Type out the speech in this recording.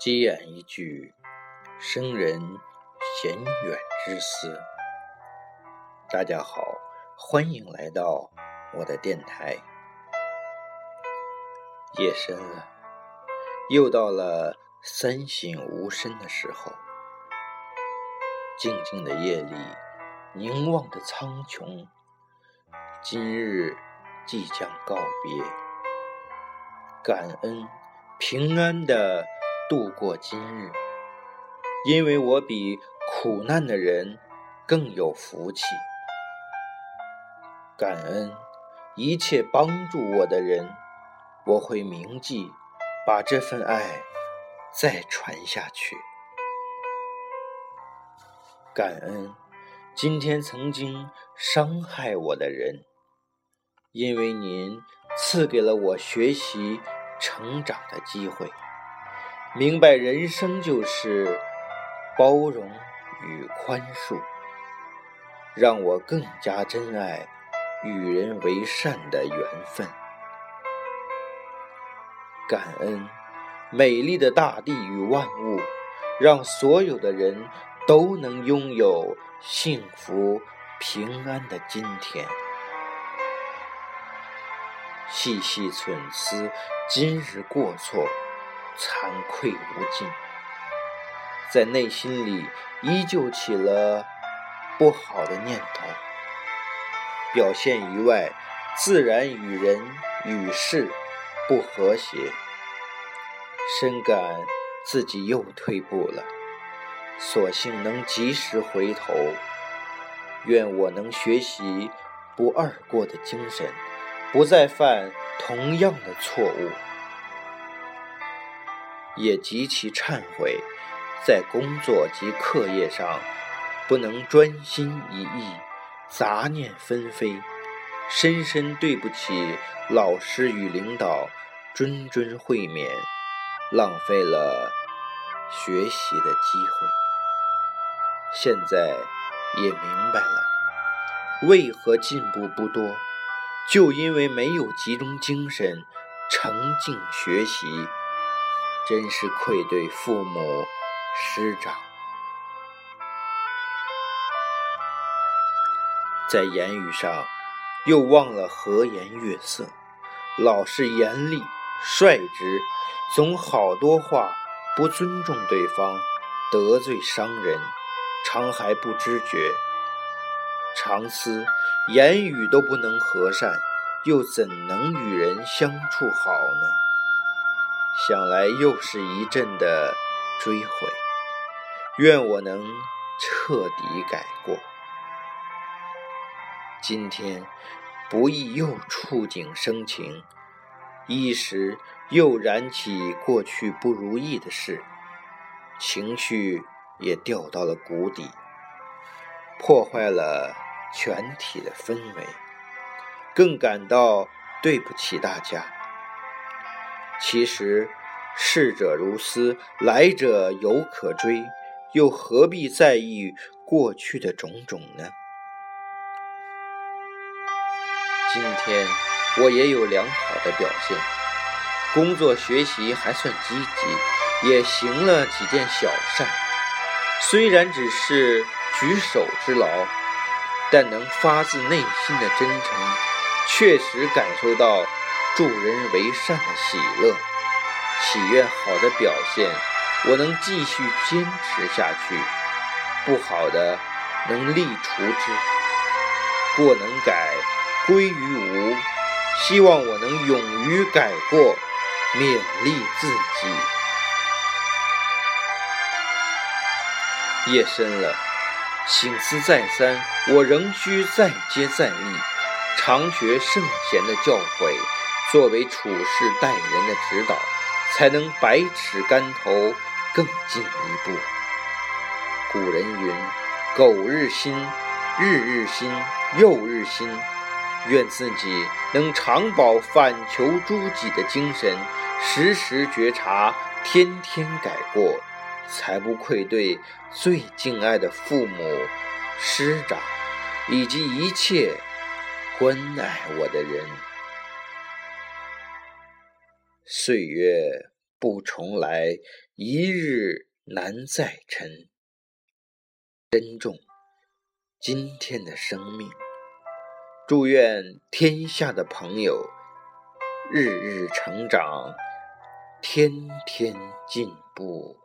寄言一句，生人闲远之思。大家好，欢迎来到我的电台。夜深了，又到了三省吾身的时候。静静的夜里，凝望着苍穹，今日即将告别，感恩平安的。度过今日，因为我比苦难的人更有福气。感恩一切帮助我的人，我会铭记，把这份爱再传下去。感恩今天曾经伤害我的人，因为您赐给了我学习成长的机会。明白人生就是包容与宽恕，让我更加珍爱与人为善的缘分。感恩美丽的大地与万物，让所有的人都能拥有幸福平安的今天。细细忖思今日过错。惭愧无尽，在内心里依旧起了不好的念头，表现于外，自然与人与事不和谐。深感自己又退步了，所幸能及时回头。愿我能学习不二过的精神，不再犯同样的错误。也极其忏悔，在工作及课业上不能专心一意，杂念纷飞，深深对不起老师与领导谆谆会勉，浪费了学习的机会。现在也明白了，为何进步不多，就因为没有集中精神，沉静学习。真是愧对父母师长，在言语上又忘了和颜悦色，老是严厉率直，总好多话不尊重对方，得罪伤人，常还不知觉。常思言语都不能和善，又怎能与人相处好呢？想来又是一阵的追悔，愿我能彻底改过。今天不意又触景生情，一时又燃起过去不如意的事，情绪也掉到了谷底，破坏了全体的氛围，更感到对不起大家。其实，逝者如斯，来者犹可追，又何必在意过去的种种呢？今天我也有良好的表现，工作学习还算积极，也行了几件小善。虽然只是举手之劳，但能发自内心的真诚，确实感受到。助人为善的喜乐，祈愿好的表现我能继续坚持下去，不好的能力除之，过能改归于无。希望我能勇于改过，勉励自己。夜深了，醒思再三，我仍需再接再厉，常学圣贤的教诲。作为处事待人的指导，才能百尺竿头更进一步。古人云：“苟日新，日日新，又日新。”愿自己能常保反求诸己的精神，时时觉察，天天改过，才不愧对最敬爱的父母、师长以及一切关爱我的人。岁月不重来，一日难再晨。珍重今天的生命，祝愿天下的朋友日日成长，天天进步。